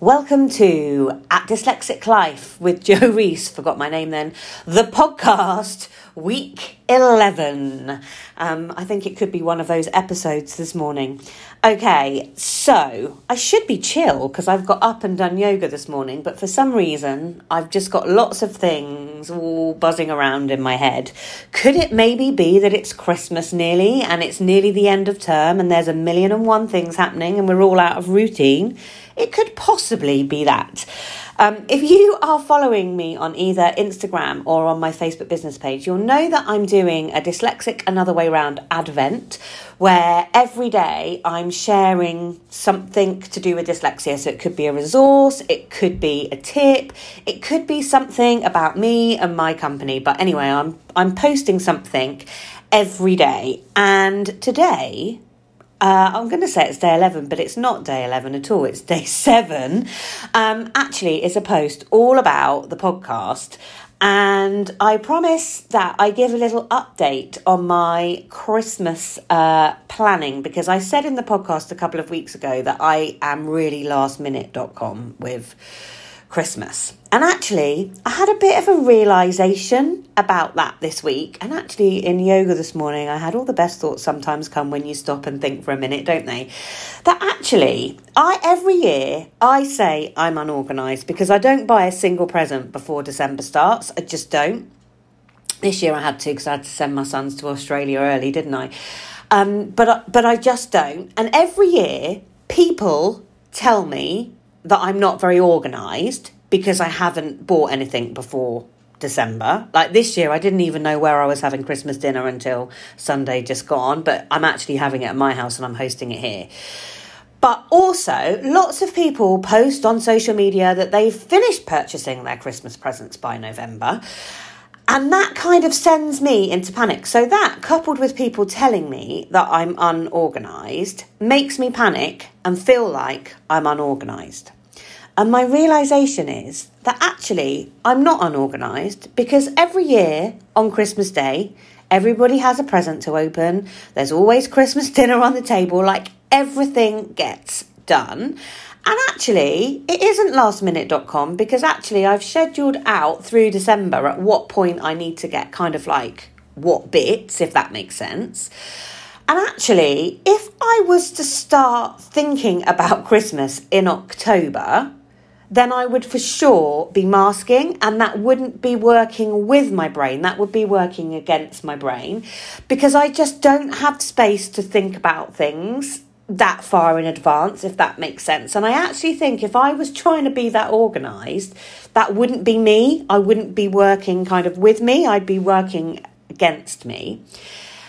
Welcome to At Dyslexic Life with Joe Reese, forgot my name then, the podcast, week 11. Um, I think it could be one of those episodes this morning. Okay, so I should be chill because I've got up and done yoga this morning, but for some reason I've just got lots of things all buzzing around in my head. Could it maybe be that it's Christmas nearly and it's nearly the end of term and there's a million and one things happening and we're all out of routine? It could possibly be that. Um, if you are following me on either Instagram or on my Facebook business page, you'll know that I'm doing a Dyslexic Another Way Round Advent where every day I'm sharing something to do with dyslexia. So it could be a resource, it could be a tip, it could be something about me and my company. But anyway, I'm I'm posting something every day. And today uh, I'm going to say it's day 11, but it's not day 11 at all. It's day 7. Um, actually, it's a post all about the podcast. And I promise that I give a little update on my Christmas uh, planning because I said in the podcast a couple of weeks ago that I am really lastminute.com with Christmas. And actually, I had a bit of a realization about that this week. And actually, in yoga this morning, I had all the best thoughts sometimes come when you stop and think for a minute, don't they? That actually, I every year I say I'm unorganized because I don't buy a single present before December starts. I just don't. This year I had to because I had to send my sons to Australia early, didn't I? Um, but but I just don't. And every year, people tell me that I'm not very organised because I haven't bought anything before December. Like this year, I didn't even know where I was having Christmas dinner until Sunday just gone, but I'm actually having it at my house and I'm hosting it here. But also, lots of people post on social media that they've finished purchasing their Christmas presents by November. And that kind of sends me into panic. So, that coupled with people telling me that I'm unorganised makes me panic and feel like I'm unorganised. And my realization is that actually I'm not unorganised because every year on Christmas Day, everybody has a present to open. There's always Christmas dinner on the table, like everything gets done. And actually, it isn't lastminute.com because actually I've scheduled out through December at what point I need to get kind of like what bits, if that makes sense. And actually, if I was to start thinking about Christmas in October, then I would for sure be masking, and that wouldn't be working with my brain. That would be working against my brain because I just don't have space to think about things that far in advance, if that makes sense. And I actually think if I was trying to be that organized, that wouldn't be me. I wouldn't be working kind of with me, I'd be working against me.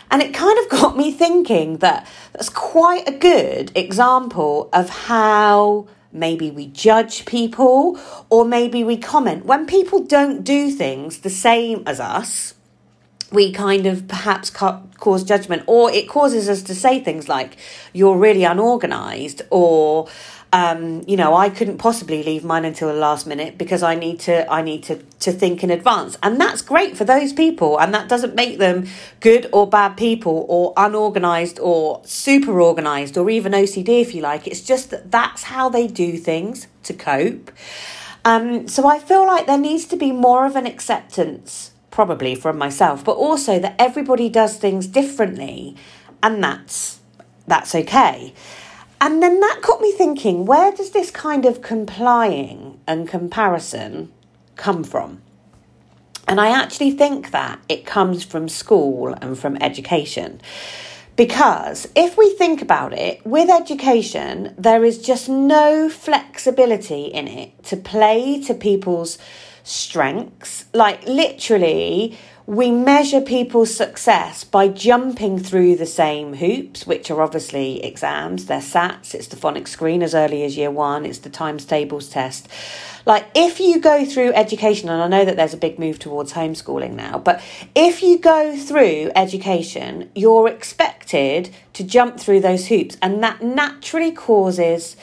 And it kind of got me thinking that that's quite a good example of how maybe we judge people or maybe we comment. When people don't do things the same as us, we kind of perhaps cause judgment or it causes us to say things like you're really unorganized or um, you know i couldn't possibly leave mine until the last minute because i need to i need to to think in advance. And that's great for those people. And that doesn't make them good or bad people or unorganized or super organized or even ocd if you like. It's just that that's how they do things to cope. Um, so i feel like there needs to be more of an acceptance probably from myself, but also that everybody does things differently and that's that's okay. And then that got me thinking, where does this kind of complying and comparison come from? And I actually think that it comes from school and from education. Because if we think about it, with education, there is just no flexibility in it to play to people's strengths. Like, literally, we measure people's success by jumping through the same hoops, which are obviously exams, they're SATs, it's the phonics screen as early as year one, it's the times tables test. Like, if you go through education, and I know that there's a big move towards homeschooling now, but if you go through education, you're to jump through those hoops, and that naturally causes.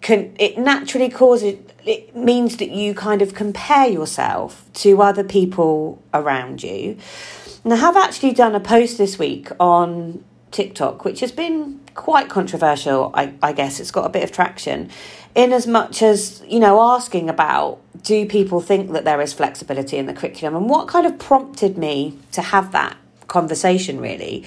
Can, it naturally causes it means that you kind of compare yourself to other people around you. And I have actually done a post this week on TikTok, which has been quite controversial, I, I guess. It's got a bit of traction in as much as, you know, asking about do people think that there is flexibility in the curriculum? And what kind of prompted me to have that conversation really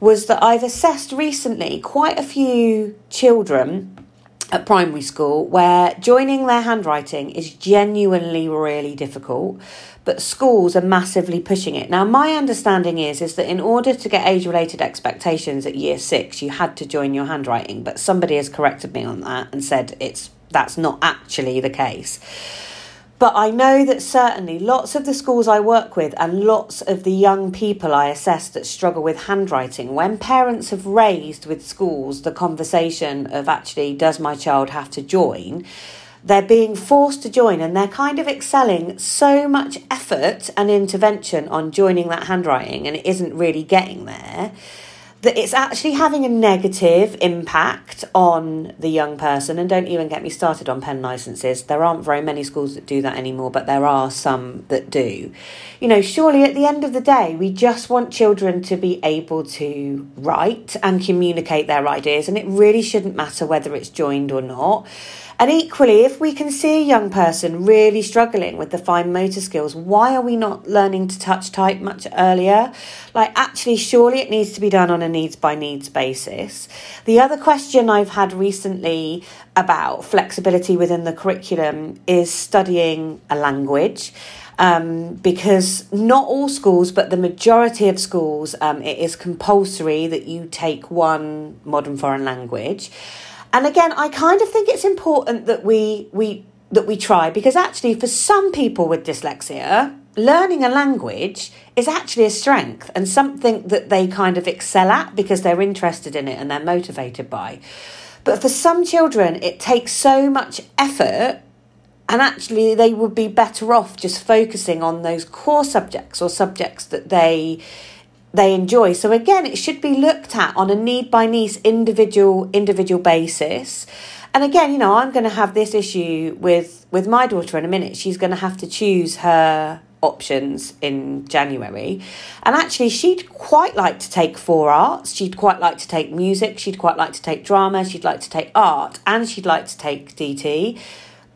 was that I've assessed recently quite a few children at primary school where joining their handwriting is genuinely really difficult but schools are massively pushing it. Now my understanding is is that in order to get age related expectations at year 6 you had to join your handwriting but somebody has corrected me on that and said it's that's not actually the case but I know that certainly lots of the schools I work with and lots of the young people I assess that struggle with handwriting, when parents have raised with schools the conversation of actually, does my child have to join? They're being forced to join and they're kind of excelling so much effort and intervention on joining that handwriting and it isn't really getting there that it's actually having a negative impact on the young person. And don't even get me started on pen licenses. There aren't very many schools that do that anymore, but there are some that do. You know, surely at the end of the day, we just want children to be able to write and communicate their ideas, and it really shouldn't matter whether it's joined or not. And equally, if we can see a young person really struggling with the fine motor skills, why are we not learning to touch type much earlier? Like, actually, surely it needs to be done on a needs by needs basis. The other question I've had recently about flexibility within the curriculum is studying a language. Um, because not all schools, but the majority of schools, um, it is compulsory that you take one modern foreign language. And again, I kind of think it's important that we we that we try because actually for some people with dyslexia, learning a language is actually a strength and something that they kind of excel at because they're interested in it and they're motivated by. But for some children, it takes so much effort and actually they would be better off just focusing on those core subjects or subjects that they they enjoy. So again, it should be looked at on a need by need individual individual basis. And again, you know, I'm going to have this issue with with my daughter in a minute. She's going to have to choose her options in January. And actually, she'd quite like to take four arts. She'd quite like to take music. She'd quite like to take drama. She'd like to take art. And she'd like to take DT.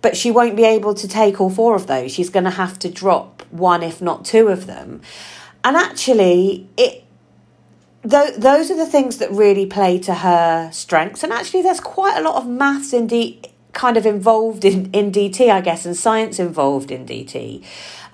But she won't be able to take all four of those. She's going to have to drop one, if not two of them and actually it th- those are the things that really play to her strengths and actually there's quite a lot of maths in D- kind of involved in, in dt i guess and science involved in dt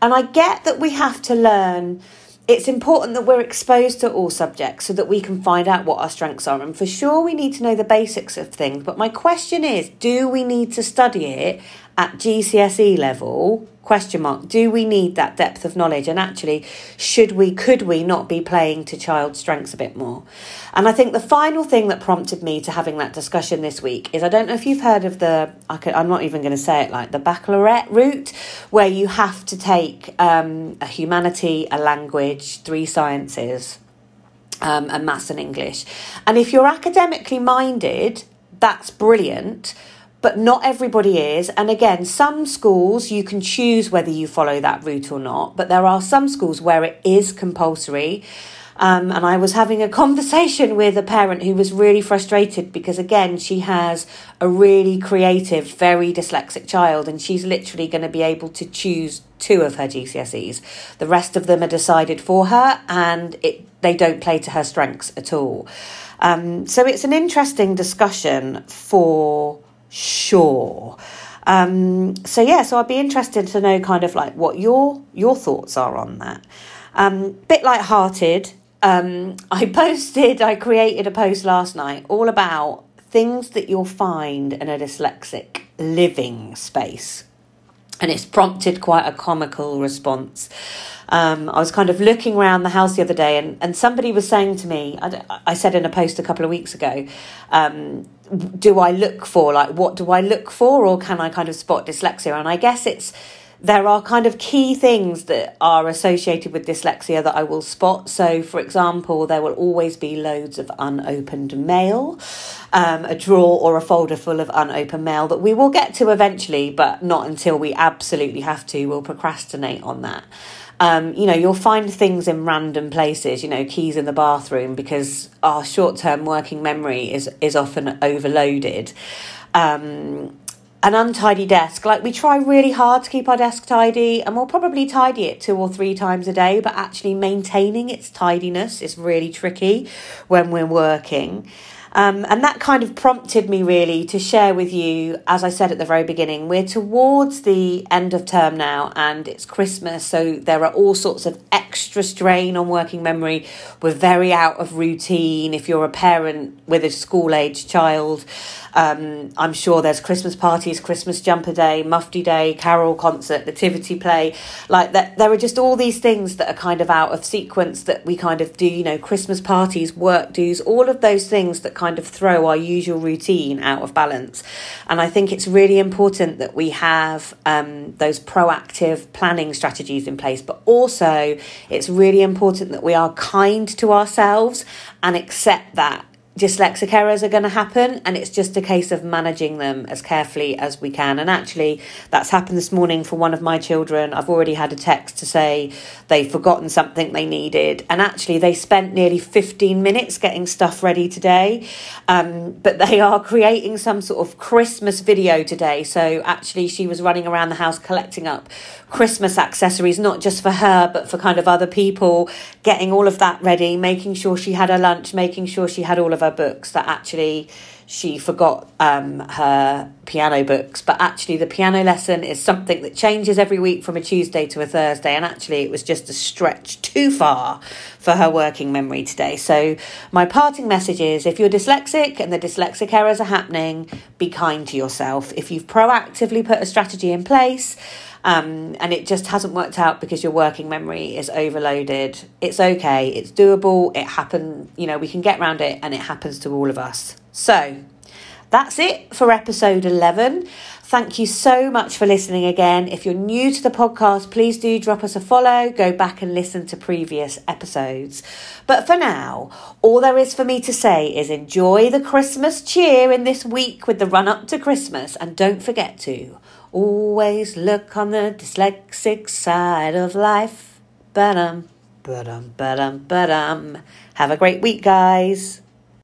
and i get that we have to learn it's important that we're exposed to all subjects so that we can find out what our strengths are. And for sure, we need to know the basics of things. But my question is do we need to study it at GCSE level question mark do we need that depth of knowledge? And actually should we could we not be playing to child strengths a bit more? And i think the final thing that prompted me to having that discussion this week is i don't know if you've heard of the I could, i'm not even going to say it like the baccalaureate route where you have to take um, a humanity a language three sciences um, and maths and english. And if you're academically minded that's brilliant but not everybody is. And again, some schools you can choose whether you follow that route or not, but there are some schools where it is compulsory. Um, and I was having a conversation with a parent who was really frustrated because, again, she has a really creative, very dyslexic child, and she's literally going to be able to choose two of her GCSEs. The rest of them are decided for her, and it they don't play to her strengths at all. Um, so it's an interesting discussion for sure. Um, so yeah, so I'd be interested to know kind of like what your your thoughts are on that. Um, bit light-hearted. Um, I posted, I created a post last night all about things that you'll find in a dyslexic living space, and it's prompted quite a comical response. Um, I was kind of looking around the house the other day, and, and somebody was saying to me, I, I said in a post a couple of weeks ago, um, do I look for? Like, what do I look for? Or can I kind of spot dyslexia? And I guess it's, there are kind of key things that are associated with dyslexia that I will spot. So, for example, there will always be loads of unopened mail, um, a drawer or a folder full of unopened mail that we will get to eventually, but not until we absolutely have to. We'll procrastinate on that. Um, you know, you'll find things in random places, you know, keys in the bathroom because our short term working memory is, is often overloaded. Um, an untidy desk. Like we try really hard to keep our desk tidy and we'll probably tidy it two or three times a day, but actually maintaining its tidiness is really tricky when we're working. Um, and that kind of prompted me really to share with you, as I said at the very beginning, we're towards the end of term now and it's Christmas, so there are all sorts of extra strain on working memory. We're very out of routine. If you're a parent with a school age child, um, I'm sure there's Christmas parties, Christmas jumper day, mufti day, carol concert, nativity play. Like that, there are just all these things that are kind of out of sequence that we kind of do. You know, Christmas parties, work dues, all of those things that kind of throw our usual routine out of balance. And I think it's really important that we have um, those proactive planning strategies in place, but also it's really important that we are kind to ourselves and accept that dyslexic errors are going to happen and it's just a case of managing them as carefully as we can. And actually that's happened this morning for one of my children. I've already had a text to say they've forgotten something they needed. And actually they spent nearly 15 minutes getting stuff ready today. Um, but they are creating some sort of christmas video today. So actually she was running around the house collecting up christmas accessories not just for her but for kind of other people getting all of that ready making sure she had her lunch making sure she had all of her books that actually she forgot um, her piano books. But actually, the piano lesson is something that changes every week from a Tuesday to a Thursday. And actually, it was just a stretch too far for her working memory today. So, my parting message is if you're dyslexic and the dyslexic errors are happening, be kind to yourself. If you've proactively put a strategy in place, um, and it just hasn't worked out because your working memory is overloaded. It's okay, it's doable, it happened, you know, we can get around it and it happens to all of us. So that's it for episode 11. Thank you so much for listening again. If you're new to the podcast, please do drop us a follow, go back and listen to previous episodes. But for now, all there is for me to say is enjoy the Christmas cheer in this week with the run up to Christmas and don't forget to Always look on the dyslexic side of life. Ba-dum, ba-dum, ba-dum, ba-dum. Have a great week, guys.